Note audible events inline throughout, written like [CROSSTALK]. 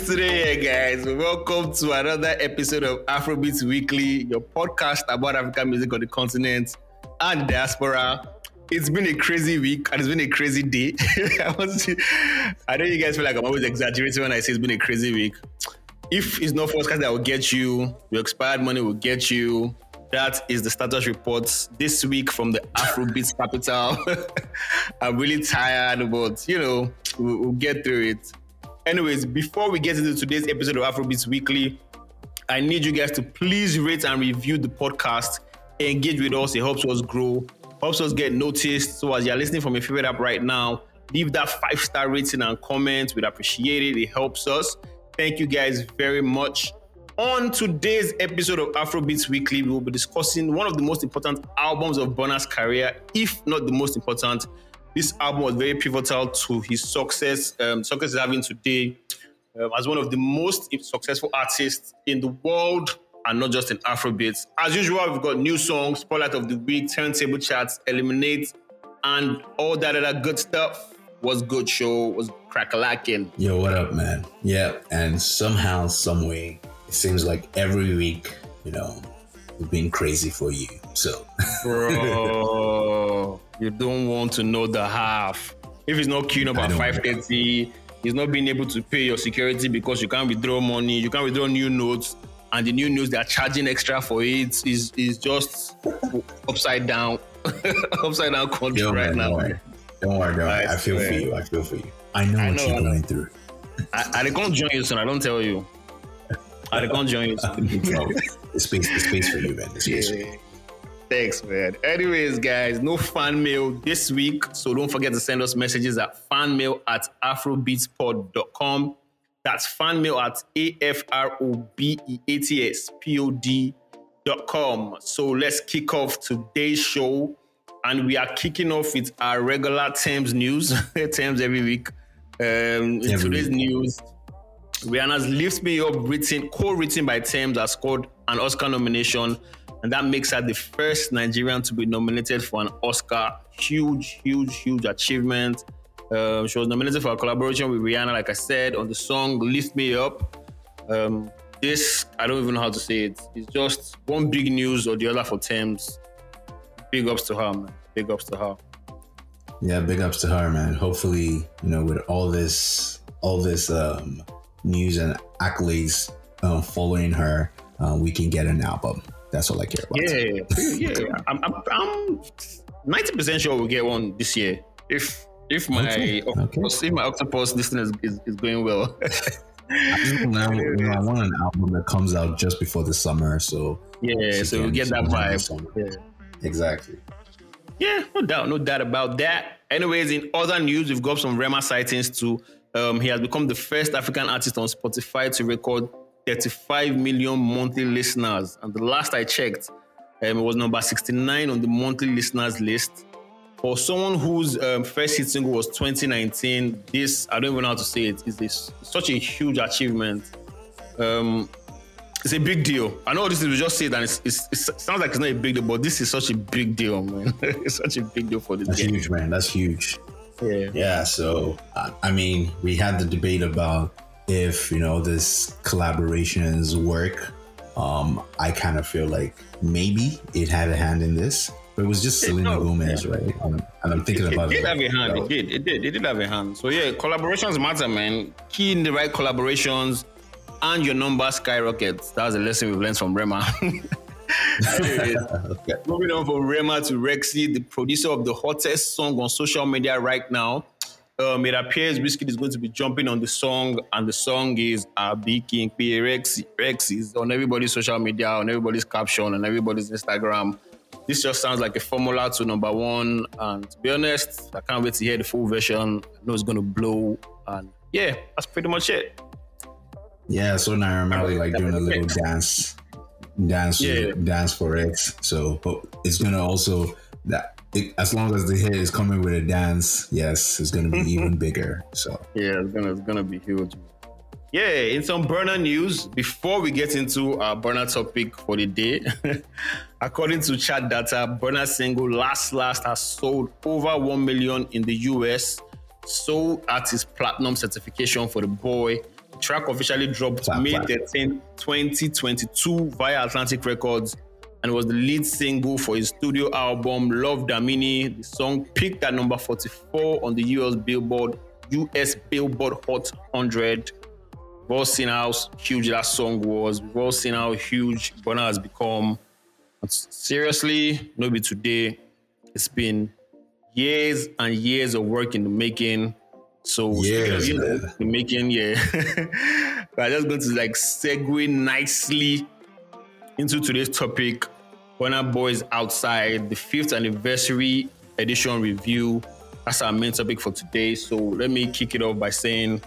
today, guys. Welcome to another episode of Afrobeats Weekly, your podcast about African music on the continent and diaspora. It's been a crazy week and it's been a crazy day. [LAUGHS] I, I know you guys feel like I'm always exaggerating when I say it's been a crazy week. If it's not Forecast that will get you, your expired money will get you. That is the status report this week from the Afrobeats [LAUGHS] capital. [LAUGHS] I'm really tired, but you know, we'll, we'll get through it. Anyways, before we get into today's episode of Afrobeats Weekly, I need you guys to please rate and review the podcast. Engage with us. It helps us grow, helps us get noticed. So as you're listening from your favorite app right now, leave that five star rating and comment. We'd appreciate it. It helps us. Thank you guys very much. On today's episode of Afrobeats Weekly, we will be discussing one of the most important albums of Burna's career, if not the most important. This album was very pivotal to his success. Um, success is having today um, as one of the most successful artists in the world, and not just in Afrobeats. As usual, we've got new songs, spotlight of the week, turntable charts, eliminate, and all that other good stuff. Was good show, was crackalacking. Yo, what up, man? Yeah, and somehow, some way, it seems like every week, you know, we've been crazy for you. So, bro, [LAUGHS] you don't want to know the half. If it's not queuing up at five thirty, he's not being able to pay your security because you can't withdraw money, you can't withdraw new notes, and the new notes they are charging extra for it is is just [LAUGHS] upside down, [LAUGHS] upside down country Yo, right man, now. Don't worry, don't worry. I, I feel for you. I feel for you. I know I what know, you're going through. I, I can't join you soon. I don't tell you. I can't join you soon. [LAUGHS] the space, the space for you, man. The space yeah. for you. Thanks, man. Anyways, guys, no fan mail this week. So don't forget to send us messages at fanmail at afrobeatspod.com. That's fanmail at A-F-R-O-B-E-A-T-S-P-O-D.com. So let's kick off today's show. And we are kicking off with our regular Tems news. [LAUGHS] Tems every week. Um, in today's week. news, Rihanna's Lift Me Up, written, co-written by Tems, has scored an Oscar nomination and that makes her the first Nigerian to be nominated for an Oscar. Huge, huge, huge achievement. Um, she was nominated for a collaboration with Rihanna, like I said, on the song "Lift Me Up." Um, this I don't even know how to say it. It's just one big news or the other for Tems. Big ups to her, man. Big ups to her. Yeah, big ups to her, man. Hopefully, you know, with all this, all this um, news and accolades uh, following her, uh, we can get an album. That's all I care about. Yeah, yeah. [LAUGHS] I'm, I'm, I'm 90% sure we'll get one this year. If if my okay. Octopus, okay. if my octopus listening is, is, is going well. [LAUGHS] I, I want an album that comes out just before the summer, so yeah, so we get that vibe. Yeah. Exactly. Yeah, no doubt, no doubt about that. Anyways, in other news, we've got some Rema sightings too. Um, he has become the first African artist on Spotify to record 35 million monthly listeners. And the last I checked, um, it was number 69 on the monthly listeners list. For someone whose um, first hit single was 2019, this, I don't even know how to say it, is this such a huge achievement. Um, it's a big deal. I know this is just say that it's, it's, it sounds like it's not a big deal, but this is such a big deal, man. [LAUGHS] it's such a big deal for this. That's game. huge, man. That's huge. Yeah. Yeah. So, I mean, we had the debate about if you know this collaborations work um i kind of feel like maybe it had a hand in this but it was just Selena Gomez, yeah. right? Um, and I'm thinking it, about it. It did have a hand. It did. It did. It did have a hand. So yeah, collaborations matter, man. Key in the right collaborations, and your number skyrockets. That's a lesson we've learned from Rema. [LAUGHS] [LAUGHS] Moving on from Rema to Rexxie, the producer of the hottest song on social media right now um, it appears Wizkid is going to be jumping on the song, and the song is uh, Big King P Rex. Rex is on everybody's social media, on everybody's caption, on everybody's Instagram. This just sounds like a formula to number one. And to be honest, I can't wait to hear the full version. I know it's going to blow. And yeah, that's pretty much it. Yeah, so now I'm really like doing a little dance, dance, yeah. dance for Rex. So it's gonna also that it, as long as the hit is coming with a dance, yes, it's gonna be [LAUGHS] even bigger. So yeah, it's gonna it's gonna be huge. Yeah, in some Burna news, before we get into our Burna topic for the day, [LAUGHS] according to chat data, Burna's single Last Last has sold over 1 million in the US, sold at his platinum certification for the boy, track officially dropped Clap, May clap. 13, 2022 via Atlantic Records and was the lead single for his studio album Love Damini. The song peaked at number 44 on the US Billboard US Billboard Hot 100. We've all seen how huge that song was. We've all seen how huge Burna has become. But seriously, maybe today, it's been years and years of work in the making. So Years, of in the making, yeah, [LAUGHS] we're just going to like segue nicely into today's topic. Burna Boys Outside, the fifth anniversary edition review. That's our main topic for today. So let me kick it off by saying,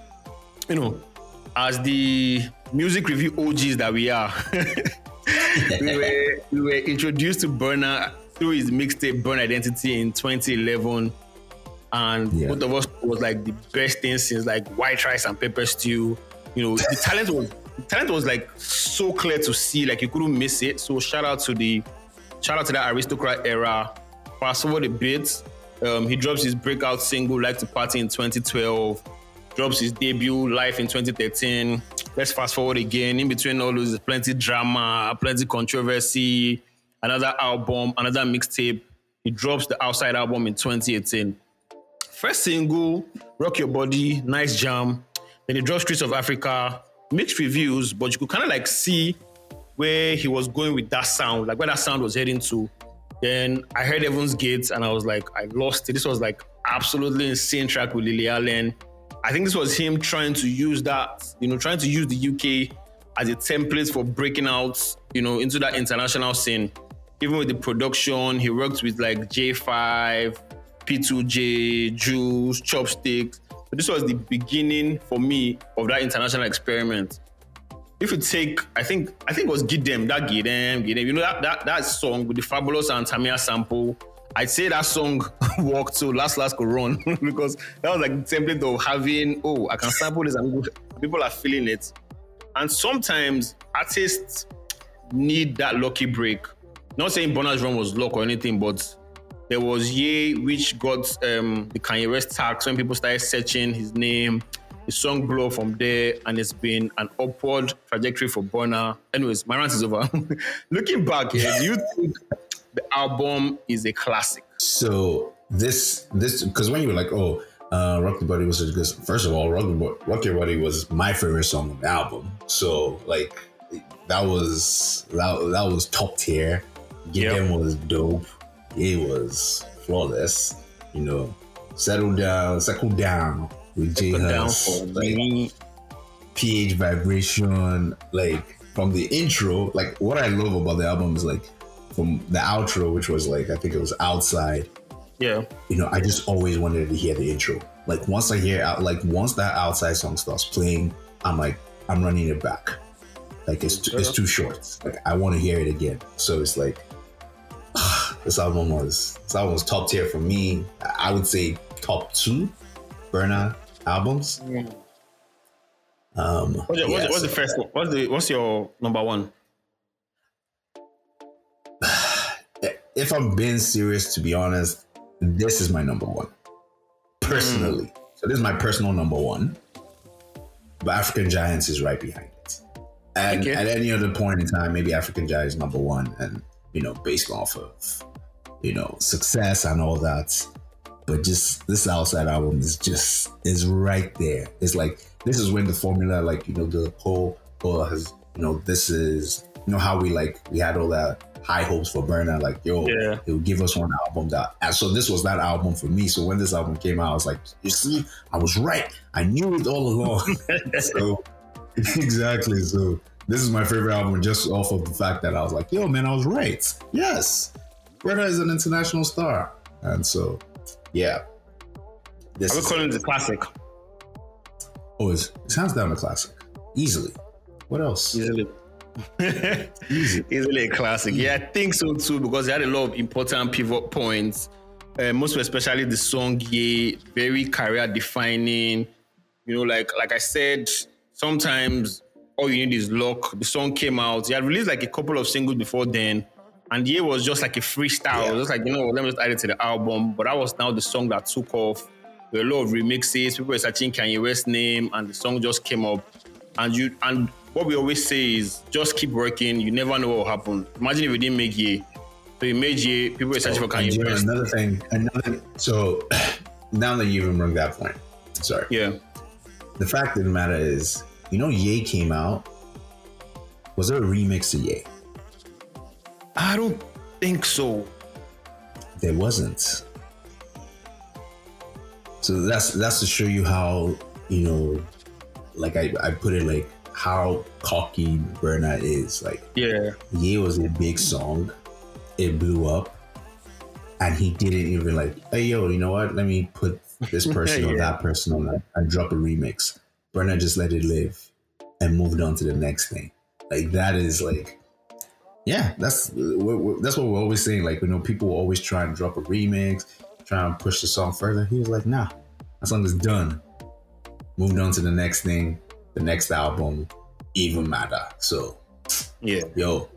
you know, as the music review OGs that we are, [LAUGHS] we, were, we were introduced to Burna through his mixtape Burn Identity in 2011. And Yeah. both of us was like the best thing since like white rice and pepper stew. You know, the talent was the talent was like so clear to see, like you couldn't miss it. So shout out to the shout out to that Aristokrat era. Fast forward a bit, um, he drops his breakout single "Like to Party" in 2012 drops his debut live in 2013. Let's fast forward again. In between all those, plenty drama, plenty controversy, another album, another mixtape. He drops the Outside album in 2018. First single, Rock Your Body, nice jam. Then he dropped Streets of Africa, mixed reviews, but you could kind of like see where he was going with that sound, like where that sound was heading to. Then I heard Heaven's Gate and I was like, I lost it. This was like absolutely insane track with Lily Allen. I think this was him trying to use that, you know, trying to use the UK as a template for breaking out, you know, into that international scene. Even with the production, he worked with like Jae5, P2J, Juice, Chopstix. So this was the beginning for me of that international experiment if you take, I think, I think it was Gidem, that Gidem, Gidem, you know that that that song with the fabulous and sample. I'd say that song [LAUGHS] worked so last last could run [LAUGHS] because that was like the template of having, oh, I can sample this and people are feeling it. And sometimes artists need that lucky break. Not saying Burna's run was luck or anything, but there was Ye, which got um, the Kanye West tax when people started searching his name. The song blew from there, and it's been an upward trajectory for Burna. Anyways, my rant is over. [LAUGHS] Looking back, yeah, do you think the album is a classic? So this this because when you were like, oh, uh, Rock the Body was because first of all, Rock, the Rock Your Body was my favorite song on the album. So like that was that, that was top tier. Get Yep. Them was dope. It was flawless. You know, settle down, settle down with J Hus. Like, pH vibration, like from the intro. Like what I love about the album is like from the outro, which was like I think it was outside. Yeah, You know, I just always wanted to hear the intro. Like once I hear out, like once that outside song starts playing, I'm like I'm running it back. Like it's too, it's too short. Like I want to hear it again. So it's like [SIGHS] this album was this album was top tier for me. I would say top two Burna albums. Um, what's, your, what's, yeah, what's the first one? What's the what's your number one? [SIGHS] if I'm being serious, to be honest, this is my number one. Personally. So this is my personal number one. But African Giants is right behind it. And Okay. at any other point in time, maybe African Giants number one and you know, based off of you know, success and all that. But just this outside album is just is right there. It's like this is when the formula, like, you know, the whole whole has you know, this is you know how we like we had all that high hopes for Burna, like, yo, Yeah. it would give us one album that and so this was that album for me. So when this album came out, I was like, you see, I was right. I knew it all along. [LAUGHS] [LAUGHS] so [LAUGHS] exactly. So this is my favorite album just off of the fact that I was like, yo, man, I was right. Yes. Burna is an international star. And so yeah. This I would call it the classic oh, it's, it sounds down a classic. Easily. What else? easily. [LAUGHS] Easy. [LAUGHS] Easily a classic. Yeah, I think so too because it had a lot of important pivot points. Uh, most especially the song "Ye," very career defining. You know, like like I said, sometimes all you need is luck. The song came out. He had released like a couple of singles before then, and "Ye" was just like a freestyle. Yeah. It was like you know, let me just add it to the album. But that was now the song that took off. There were a lot of remixes. People were searching Kanye West's name, and the song just came up. and you and what we always say is just keep working. You never know what will happen. Imagine if we didn't make Ye. So you made Ye, people were searching Oh, for Kanye you know, West. another thing, another. So [CLEARS THROAT] now that you even bring that point, sorry. Yeah. The fact of the matter is, you know, Ye came out. Was there a remix of Ye? I don't think so. There wasn't. So that's that's to show you how you know, like I, I put it like how cocky Burna is. Like Yeah. Ye was a big song, it blew up, and he didn't even like, hey yo, you know what? Let me put this [LAUGHS] person or Yeah. that person on that and drop a remix. Burna just let it live and moved on to the next thing. Like that is like, yeah, that's uh, we're, we're- that's what we're always saying. Like you know, people always try and drop a remix, try and push the song further. He was like, nah, that song is done. Moved on to the next thing, the next album, even matter. So Yeah. yo,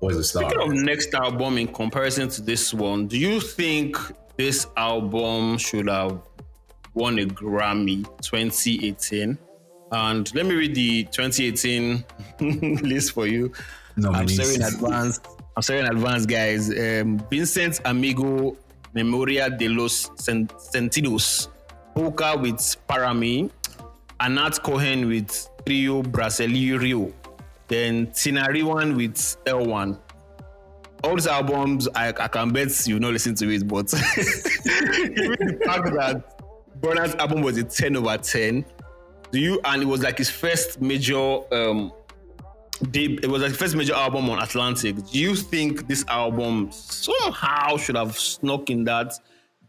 was the star. Speaking of next album in comparison to this one, do you think this album should have won a Grammy 2018? And let me read the 2018 [LAUGHS] list for you. I'm Nominees. sorry in advance. I'm sorry in advance, guys. Um, Vincent Amigo Memoria de los Sen- Sentidos, Polka with Parami, Anat Cohen with Trio Brasileiro, then Tinariwen with Elwan. All these albums, I, I can bet you've not listen to it, but [LAUGHS] even the fact that Burna's album was a 10 over 10, do you, and it was like his first major um, it was like the first major album on Atlantic. Do you think this album somehow should have snuck in that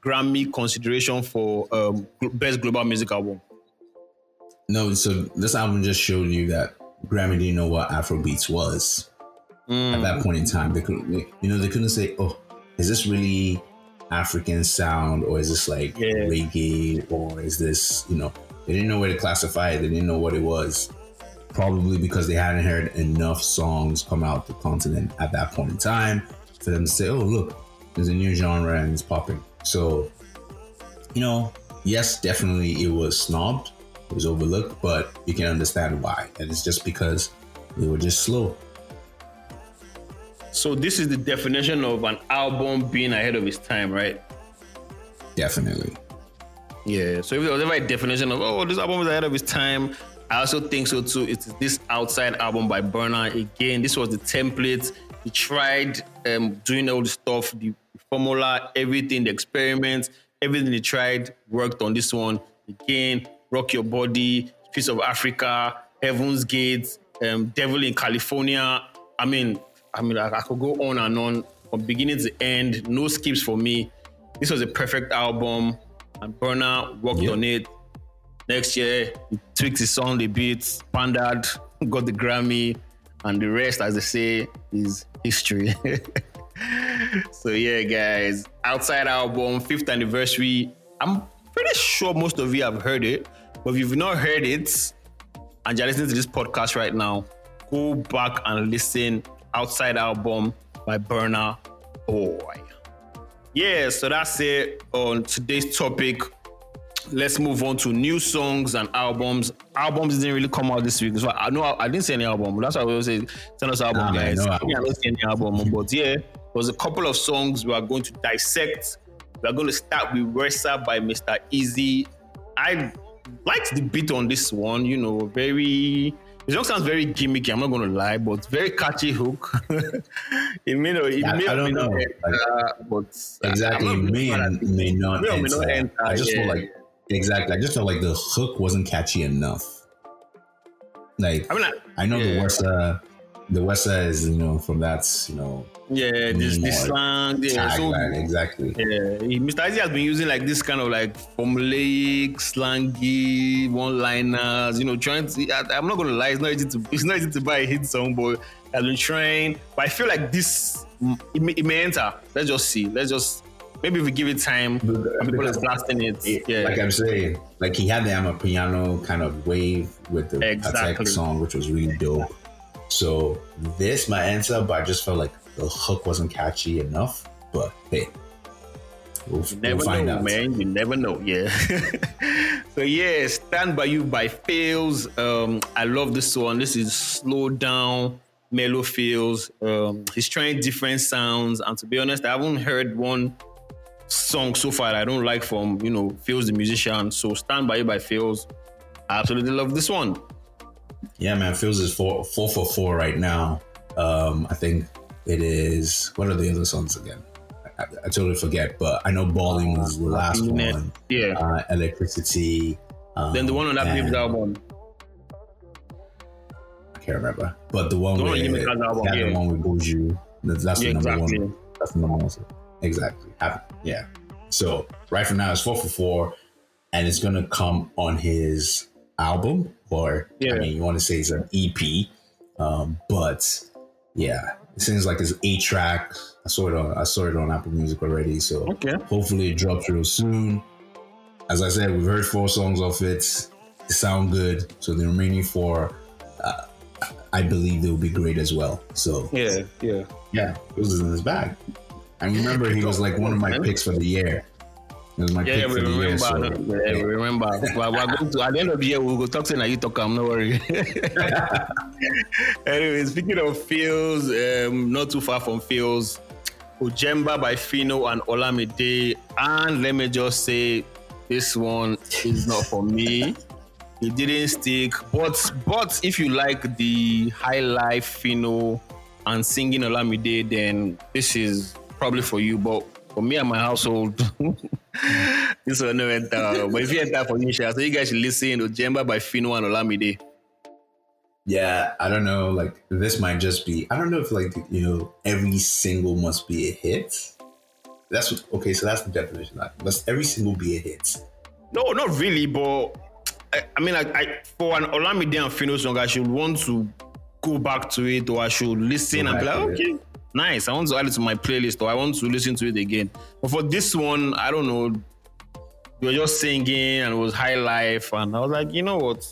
Grammy consideration for um, best global music album? No, so this album just showed you that Grammy didn't know what Afrobeats was at that point in time. They couldn't, you know, they couldn't say, "Oh, is this really African sound, or is this like Yeah. reggae, or is this?" You know, they didn't know where to classify it. They didn't know what it was. Probably because they hadn't heard enough songs come out the continent at that point in time for them to say, "Oh, look, there's a new genre and it's popping." So, you know, yes, definitely it was snobbed, it was overlooked, but you can understand why. And it's just because they were just slow. So this is the definition of an album being ahead of its time, right? Definitely. Yeah. So if there was ever a definition of oh this album was ahead of its time, I also think so too. It's this outside album by Burna. Again, this was the template. He tried um, doing all the stuff, the formula, everything, the experiments, everything he tried worked on this one. Again, Rock Your Body, Piece of Africa, Heaven's Gate, um, Devil in California. I mean, I mean, I, I could go on and on from beginning to end. No skips for me. This was a perfect album, and Burna worked Yep. on it. Next year, tweaked his song a bit, pandered, got the Grammy, and the rest, as they say, is history. [LAUGHS] so yeah, guys, outside album, fifth anniversary. I'm pretty sure most of you have heard it, but if you've not heard it, and you're listening to this podcast right now, go back and listen. Outside album by Burna Boy. Yeah, so that's it on today's topic. Let's move on to new songs and albums. Albums didn't really come out this week. So I know I, I didn't see any album. That's why I always say send us album, Nah, guys. no I don't see any album, but yeah, there was a couple of songs we are going to dissect. We are going to start with Wessa by Mr. Eazi. I liked the beat on this one. You know, very. The song sounds very gimmicky. I'm not going to lie, but very catchy hook. [LAUGHS] it may not. It I- may I don't not know. enter, but Exactly. I'm not May, mad at and it. may not May or may not enter, I just feel like exactly. I just felt like the hook wasn't catchy enough. Like I mean, like, I know the yeah. Wessa, the Wessa is you know from that you know yeah, this this slang, yeah. So exactly. Yeah, Mr. Eazi has been using like this kind of like formulaic, slangy one-liners. You know, trying to. I, I'm not gonna lie, it's not easy to. [LAUGHS] It's not easy to buy a hit song, but has been trying. But I feel like this, it may, it may enter. Let's just see. Let's just maybe if we give it time, people are blasting it. Yeah, Like I'm saying, like he had the I'm piano kind of wave with the Exactly. Patek song, which was really dope. So this my answer, but I just felt like the hook wasn't catchy enough. But hey, we'll, You we'll never find know, out. man. You never know. Yeah. [LAUGHS] so yeah, Stand by You by Pheelz. Um, I love this one. This is slow down, mellow feels. Um, he's trying different sounds, and to be honest, I haven't heard one song so far I don't like from you know Pheelz the musician. So Stand by You by Pheelz. I absolutely love this one. Yeah, man, Pheelz is four four for four right now. Um, I think it is. What are the other songs again? I, I totally forget, but I know Balling was the last one. Yeah. Uh, Electricity. Um, then the one on that Babe's album. I can't remember, but the one The one with on Yimika's album, yeah, the one with Buju. That's, that's Yeah, the number exactly. one. That's the number one. Exactly. Yeah. So right from now it's four for four, and it's gonna come on his album, or Yeah. I mean, you want to say it's an EP, um, but yeah, it seems like it's eight track. I saw it on I saw it on Apple Music already, so Okay. hopefully it drops real soon. As I said, we've heard four songs off it. They sound good. So the remaining four, uh, I believe they will be great as well. So Yeah, yeah. yeah, it was in his bag. I remember he was like one of my picks for the year. It was my Yeah, pick yeah, we for the year. remember. So, yeah, we remember. Well, we're going to, at the end of the year, we'll go talk to you. You talk, I'm no worry. [LAUGHS] anyway, speaking of Pheelz, um, not too far from Pheelz, Ujemba by Phyno and Olamide. And let me just say, this one is not for me. It didn't stick. But but if you like the high life Phyno and singing Olamide, then this is probably for you. But for me and my household, [LAUGHS] this one no enter. But if you enter for you, so you guys should listen to Jemba by Phyno and Olamide. yeah, I don't know. Like this might just be. I don't know if like you know every single must be a hit. That's what, okay. So that's the definition. Like, must every single be a hit? No, not really, but I, I mean, like, I, for an Olamide and Phyno song, I should want to go back to it, or I should listen Go and be back like, to it. Nice. I want to add it to my playlist, or I want to listen to it again. But for this one, I don't know. You were just singing and it was high life, and I was like, you know what?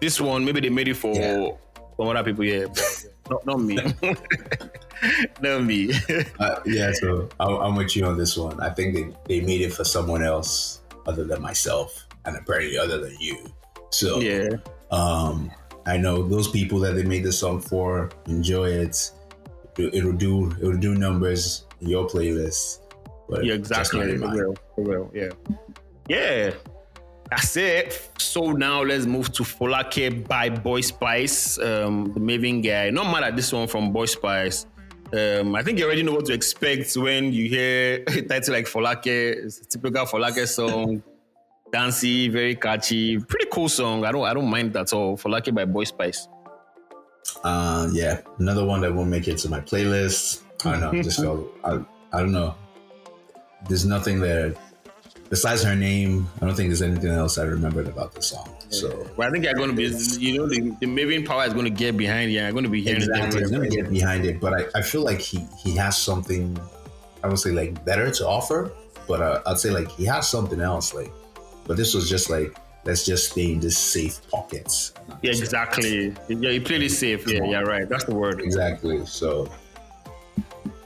This one, maybe they made it for Yeah. some other people, yeah, but [LAUGHS] not, not me. [LAUGHS] not me. [LAUGHS] Uh, yeah, so I, I'm with you on this one. I think they, they made it for someone else other than myself, and apparently other than you. So yeah. um, I know those people that they made the song for enjoy it. It- It'll do it'll do numbers in your playlist. But Yeah, exactly. mine. real, for real, yeah. Yeah. That's it. So now let's move to Folake by Boy Spyce, um, the Mavin guy. Not mad at this one from Boy Spyce. Um, I think you already know what to expect when you hear [LAUGHS] a title like Folake. It's a typical Folake song. Dancey, very catchy, pretty cool song. I don't, I don't mind that at all. Folake by Boy Spyce. Uh, yeah, another one that won't make it to my playlist. I don't know. Just felt [LAUGHS] I, I don't know. There's nothing there besides her name. I don't think there's anything else I remembered about the song. So But I think you're going to be, you know, the, the Mavin power is going to get behind you. I'm going to be hearing exactly, it. he's gonna get behind it. But I, I feel like he he has something. I would say like better to offer, but uh, I'd say like he has something else. Like, but this was just like let's just stay in this safe pockets. Yeah, exactly. Yeah, you play this safe. Yeah, yeah, right. That's the word. Exactly. So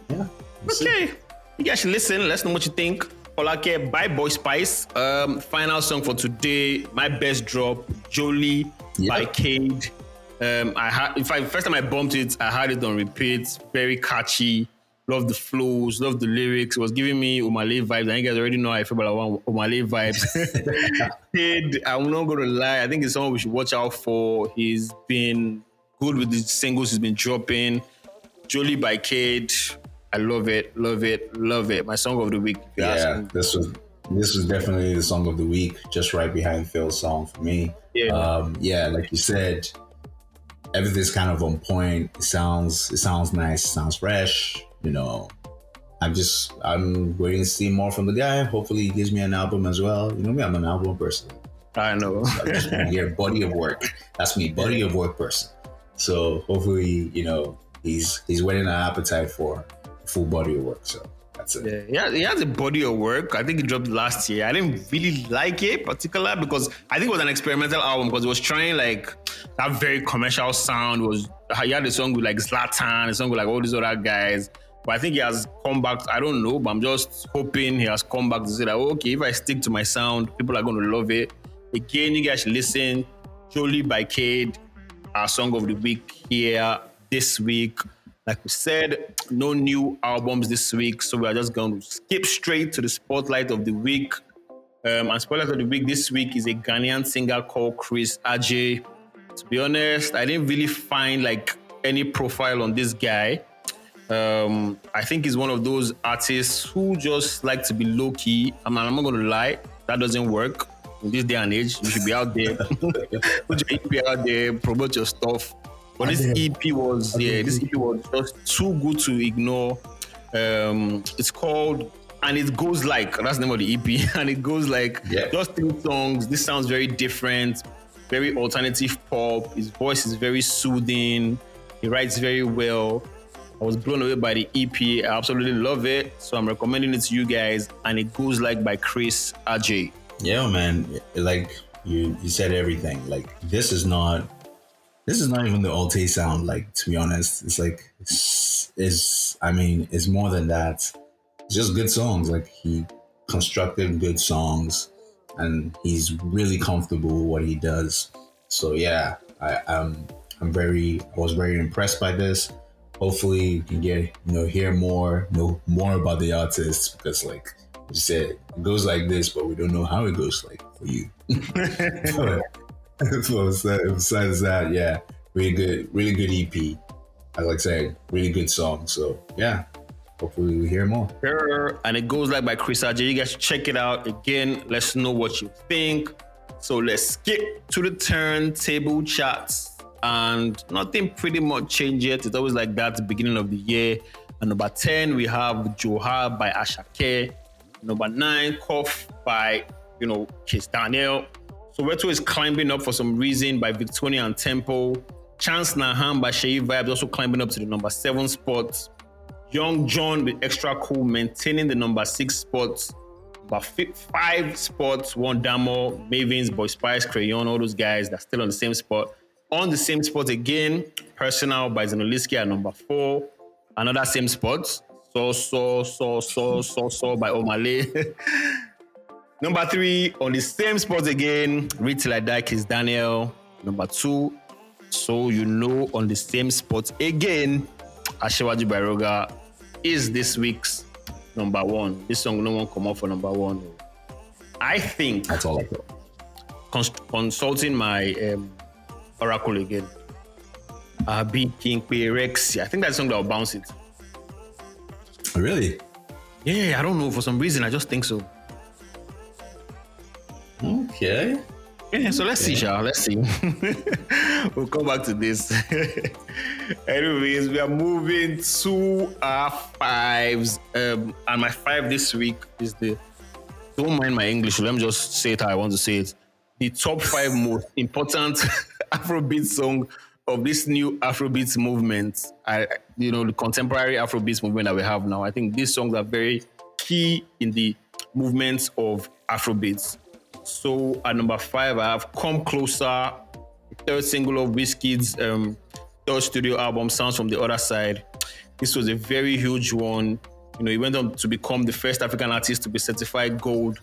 yeah. we'll see. Okay. You guys should listen. Let's know what you think. Folake by Boy Spyce. Um, final song for today. My best drop, Jolie by Yep. Cade. Um, I had, in fact, first time I bumped it, I had it on repeat. Very catchy. Love the flows, love the lyrics. It was giving me Omah Lay vibes. And you guys already know I feel about Omah Lay vibes. [LAUGHS] Cade, I'm not gonna lie. I think it's someone we should watch out for. He's been good with the singles he's been dropping. Jolie by Cade. I love it, love it, love it. My song of the week. if you ask Yeah, this was this was definitely the song of the week, just right behind Pheelz song for me. Yeah. Um, yeah, like you said, everything's kind of on point. It sounds it sounds nice, it sounds fresh. You know, I'm just I'm waiting to see more from the guy. Hopefully, he gives me an album as well. You know me, I'm an album person. I know. I just want to hear body of work. That's me, body of work person. So hopefully, you know, he's he's whetting an appetite for full body of work. So that's it. Yeah, he has a body of work. I think it dropped last year. I didn't really like it particular because I think it was an experimental album because it was trying like that very commercial sound. It was he had a song with like Zlatan, a song with like all these other guys. But I think he has come back. I don't know, but I'm just hoping he has come back to say that okay, if I stick to my sound, people are going to love it. Again, you guys should listen. Jolie by Cade, our song of the week here this week. Like we said, no new albums this week, so we are just going to skip straight to the spotlight of the week. Um, and spotlight of the week this week is a Ghanaian singer called Chris Adjei. To be honest, I didn't really find like any profile on this guy. Um, I think he's one of those artists who just like to be low key. I mean, I'm not gonna lie, that doesn't work in this day and age. You should be out there, [LAUGHS] put your EP out there, promote your stuff. But this EP was, yeah, this EP was just too good to ignore. Um, it's called and it goes like that's the name of the EP, [LAUGHS] and it goes like Yeah. just three songs. This sounds very different, very alternative pop. His voice is very soothing. He writes very well. I was blown away by the EP. I absolutely love it. So I'm recommending it to you guys. And it goes like by Chris Adjei. Yeah, man. Like you, you said everything. Like this is not, this is not even the Alte sound. Like to be honest, it's like it's, I mean, it's more than that. It's just good songs. Like he constructed good songs, and he's really comfortable what he does. So yeah, I um I'm very I was very impressed by this. Hopefully, you can get you know hear more know more about the artist because like you said, it goes like this, but we don't know how it goes like for you. [LAUGHS] [LAUGHS] so besides that, yeah, really good, really good EP. As like I said, really good song. So yeah, hopefully we hear more. Sure. And it goes like by Chris Adjei. You guys check it out. Again, let's know what you think. So let's skip to the turntable chats. And nothing pretty much changed yet. It's always like that beginning of the year. And number 10, we have Johar by Asake. Number 9, Cough by, you know, Kizz Daniel. Soweto is climbing up for some reason by Victoria and Tempoe. Chance Naham by Shei Vibes also climbing up to the number 7 spot. Young Jonn with extra cool maintaining the number six spot. But five spots, one Damo, Mavins, Boy Spyce, Crayon, all those guys that are still on the same spot. On the same spot again, Personal by Zenoliski at number four. Another same spot. So, so, so, so, so, so by Omah Lay. [LAUGHS] number three, on the same spot again, Read Till I Die, Kizz Daniel. Number two, So You Know on the same spot again, Ashewaju Baroga is this week's number one. This song no one come up for number one. I think That's all I thought. cons- consulting my um, oracle again. Abi King Rex. I think that's the song that will bounce it. Really? Yeah, I don't know. For some reason, I just think so. Okay. Yeah, so let's see, Sha. Let's see. [LAUGHS] we'll come back to this. [LAUGHS] Anyways, we are moving to our fives. Um, and my five this week is the don't mind my English, let me just say it how I want to say it. The top five most important [LAUGHS] Afrobeat song of this new Afrobeat movement. I you know, the contemporary Afrobeat movement that we have now. I think these songs are very key in the movements of Afrobeats. So at number five, I have Come Closer, third single of Wizkid's um, third studio album, Sounds from the Other Side. This was a very huge one. You know, he went on to become the first African artist to be certified gold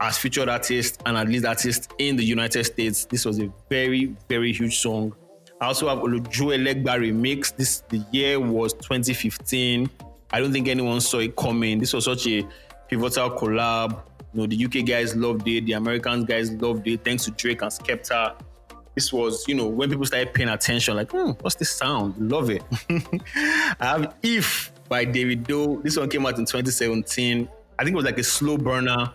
as featured artist and at least artist in the United States. This was a very, very huge song. I also have Ojuelegba remix. This the year was 2015. I don't think anyone saw it coming. This was such a pivotal collab. You know, the UK guys loved it, the American guys loved it. Thanks to Drake and Skepta. This was, you know, when people started paying attention, like, hmm, what's this sound? Love it. [LAUGHS] I have If by Davido. This one came out in 2017. I think it was like a slow burner.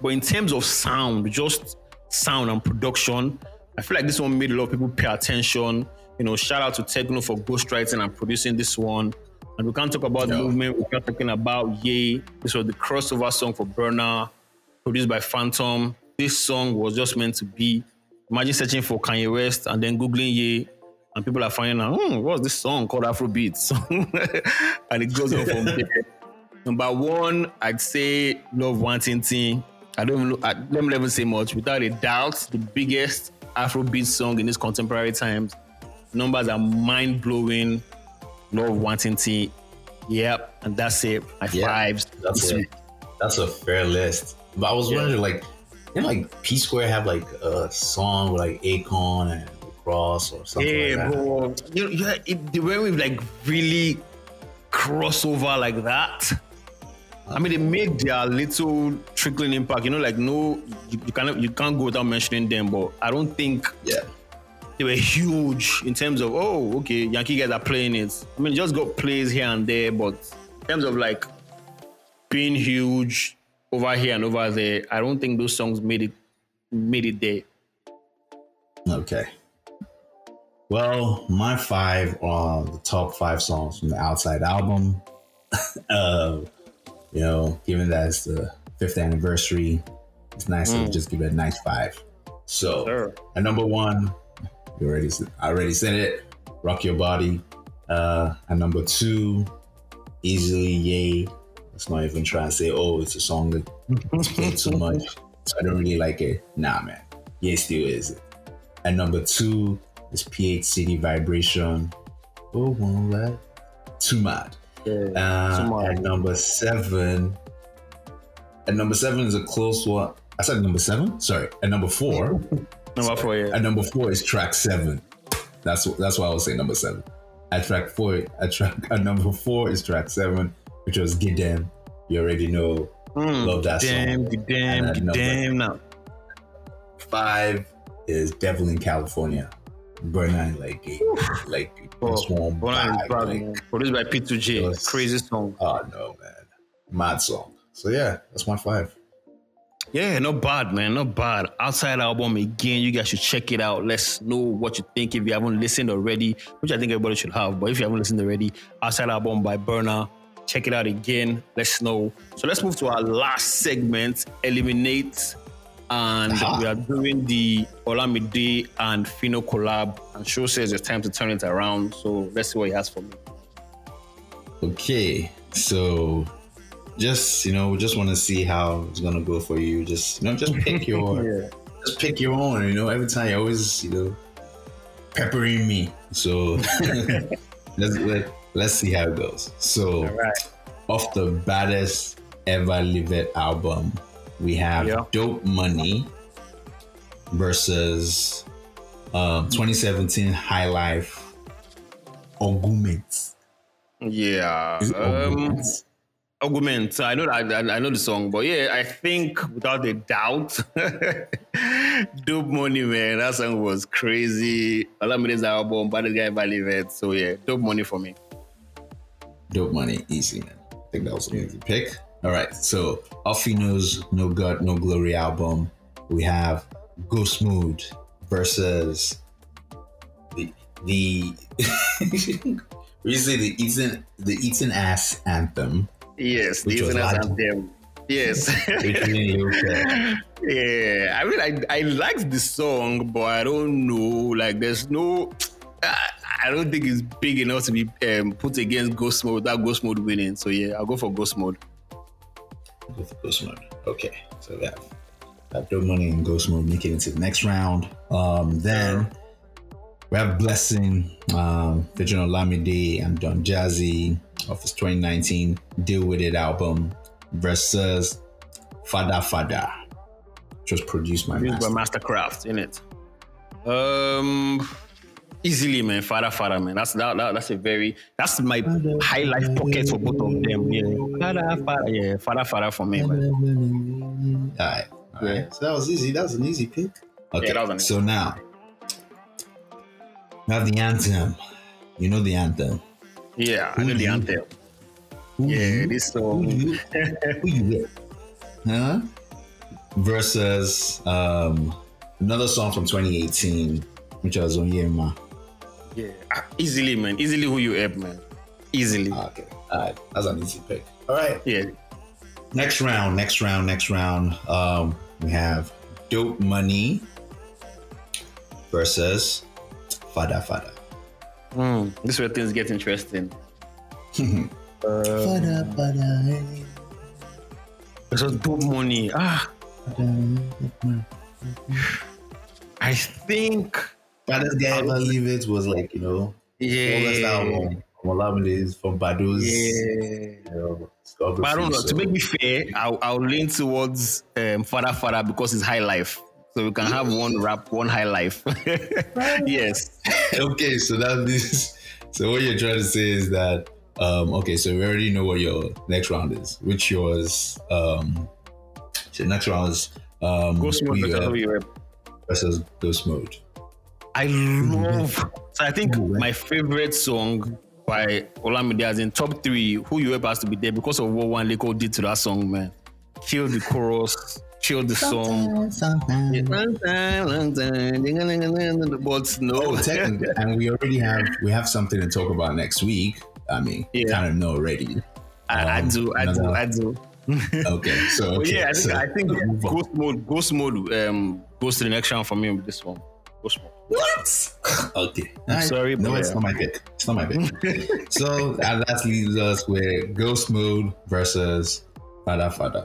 But in terms of sound, just sound and production, I feel like this one made a lot of people pay attention. You know, shout out to Tekno for ghostwriting and producing this one. And we can't talk about the movement. We can't talking about Ye. This was the crossover song for Burna, produced by Phantom. This song was just meant to be. Imagine searching for Kanye West and then googling Ye, and people are finding out, hmm, what's this song called Afrobeat? [LAUGHS] and it goes on from there. [LAUGHS] Number one, I'd say Love Nwantiti. I don't even know, I, let me even say much. Without a doubt, the biggest Afrobeat song in this contemporary times. Numbers are mind blowing. Love Nwantiti. Yep, and that's it. My Yeah, fives That's a, that's a fair list. But I was Yeah. wondering, like, Didn't like P Square have like a song with like Akon and Cross or something Yeah, like that? bro. You know, yeah, it, the way we like really crossover like that. I mean, they made their little trickling impact. You know, like no, you, you can't you can't go without mentioning them. But I don't think Yeah. they were huge in terms of oh, okay, Yankee guys are playing it. I mean, just got plays here and there, but in terms of like being huge over here and over there, I don't think those songs made it made it there. Okay. Well, my five are the top five songs from the Outside album. [LAUGHS] uh, you know, given that it's the fifth anniversary, it's nice to just give it a nice five. So, Sure. at number one, you already I already said it. Rock Your Body. Uh, at number two, Easily Ye. Let's not even try and say, oh, it's a song that it's played too [LAUGHS] much, so I don't really like it. Nah, man. Ye still is it. At number two is PH City Vibration. Oh, won't let too mad. Uh, at number seven, at number seven is a close one. I said number seven. Sorry, at number four. [LAUGHS] Number four, yeah. At number four is track seven. That's that's why I was saying number seven. At track four, at track [LAUGHS] at number four is track seven, which was Get Them. You already know. Mm, Love that damn, song. the damn, And the damn now. Five is Devil in California. Burna like a like Oh, this one One of bad, like. Produced by P2J. Yes. Crazy song. oh no man, mad song. So yeah, that's my five. Yeah, not bad, man. Not bad. Outside album again. You guys should check it out. Let's know what you think if you haven't listened already, which I think everybody should have. But if you haven't listened already, Outside album by Burna. Check it out again. Let's know. So let's move to our last segment, Eliminate. And Aha. we are doing the Olamide and Phyno collab. And Show says it's time to turn it around. So let's see what he has for me. Okay, so just you know, we just want to see how it's gonna go for you. Just you know, just pick [LAUGHS] your, just pick your own. You know, every time you always you know peppering me. So [LAUGHS] let's let, let's see how it goes. So All right. off the baddest ever Live album, we have Yeah. Dope Money versus um, 2017 High Life Arguments. Yeah. It Um, Arguments? I know that I, I know the song, but yeah, I think without a doubt, [LAUGHS] Dope Money, man, that song was crazy. Olamide's album, Bad Guy Valley Vet. So yeah, Dope Money for me. Dope Money, easy man. I think that was an easy pick. All right, so Alfino's No God, No Glory album. We have Ghost Mode versus the the [LAUGHS] say the eating the eating ass anthem. Yes, the internet Latin. anthem. Yes. featuring Lil Ted. yeah, I mean, I I liked the song, but I don't know. Like, there's no. I, I don't think it's big enough to be um, put against Ghost Mode without Ghost Mode winning. So yeah, I'll go for Ghost Mode. With Ghost Mode. Okay, so we have that Dope Money and Ghost Mode make it into the next round. Um, then we have Blessing, um, featuring Olamide and Don Jazzy of his 2019 Deal With It album versus Fada Fada, which was produced by Used by Masterkraft in it. Um, easily, man. Fada, Fada, man. That's that, that. That's a very. That's my high life pocket for both of them. Yeah, Fada, Fada. Yeah, Fada, Fada for me. Man. All right, all right. Yeah. So that was easy. That was an easy pick. Okay, that was an easy so now we have the anthem. You know the anthem. Yeah, I know the anthem. Who Yeah, you- this who you, [LAUGHS] who you with? Huh? Versus um, another song from 2018, which was Onyema. Yeah, ah, easily, man. Easily, who you help, man. Easily. Ah, Okay, all right, that's an easy pick. All right, Yeah. next round, next round, next round. Um, we have Dope Money versus Fada Fada. Mm, this is where things get interesting. [LAUGHS] Uh, Fada Fada. this was dope money. Ah, I think. Fada's Guy It was like, you know, Yeah. from Olamide's, from Badu's. Yeah. You know, But I don't know. so- To make me fair, I'll, I'll lean towards um, Fada Fada because it's high life. So we can have one rap, one high life. [LAUGHS] yes. [LAUGHS] okay, so that means so what you're trying to say is that um okay, so we already know what your next round is, which yours um so next round is um Ghost mode we, versus you rep. versus ghost mode. I love. So I think my favorite song by Olamide as in top three, Who You Rep has to be there because of what Wande Coal did to that song, man. Kill the chorus, kill the song. But no, Oh, [LAUGHS] and we already have we have something to talk about next week. I mean, Yeah. kind of know already. I, I Um, do, I do, I do. [LAUGHS] Okay, so okay, yeah, I think, so I think on. Ghost Mode, Ghost Mode um, goes to the next round for me with this one. Ghost Mode. What? Okay. I'm Alright. sorry, No, it's not my pick. It's not my pick. [LAUGHS] so and that leaves us with Ghost Mode versus Fada Fada.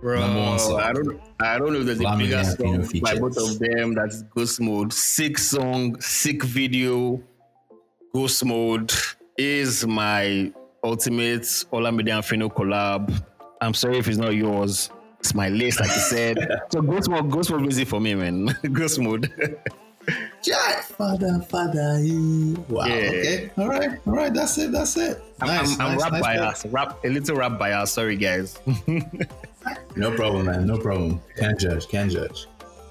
Bro, one. I don't, I don't know if there's Olamide bigger song by both of them. That's Ghost Mode. Sick song, sick video. Ghost Mode is my ultimate Olamide and Phyno collab. I'm sorry if it's not yours. It's my list, like you said. [LAUGHS] so Ghost Mode, Ghost Mode music for me, man. [LAUGHS] Ghost Mode. Yeah, Fada Fada. eh. Wow. Yeah. Okay. All right. All right. That's it. That's it. I'm, Nice. I'm, I'm nice, rap nice bias, rap a little rap bias. Sorry, guys. [LAUGHS] No problem, man. No problem. Can't judge. Can't judge.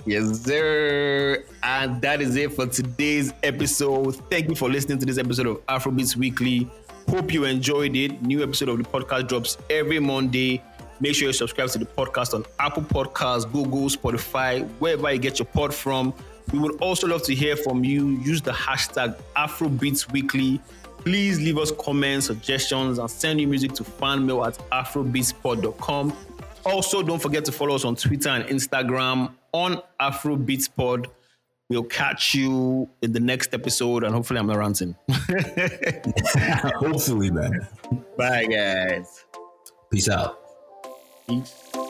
Yes, sir. And that is it for today's episode. Thank you for listening to this episode of Afrobeats Weekly. Hope you enjoyed it. New episode of the podcast drops every Monday. Make sure you subscribe to the podcast on Apple Podcasts, Google, Spotify, wherever you get your pod from. We would also love to hear from you. Use the hashtag Afrobeats Weekly. Please leave us comments, suggestions, and send your music to fanmail at afrobeatspod.com. Also, don't forget to follow us on Twitter and Instagram on Afrobeatspod. We'll catch you in the next episode, and hopefully, I'm not ranting. [LAUGHS] Hopefully, man. Bye, guys. Peace out. Peace.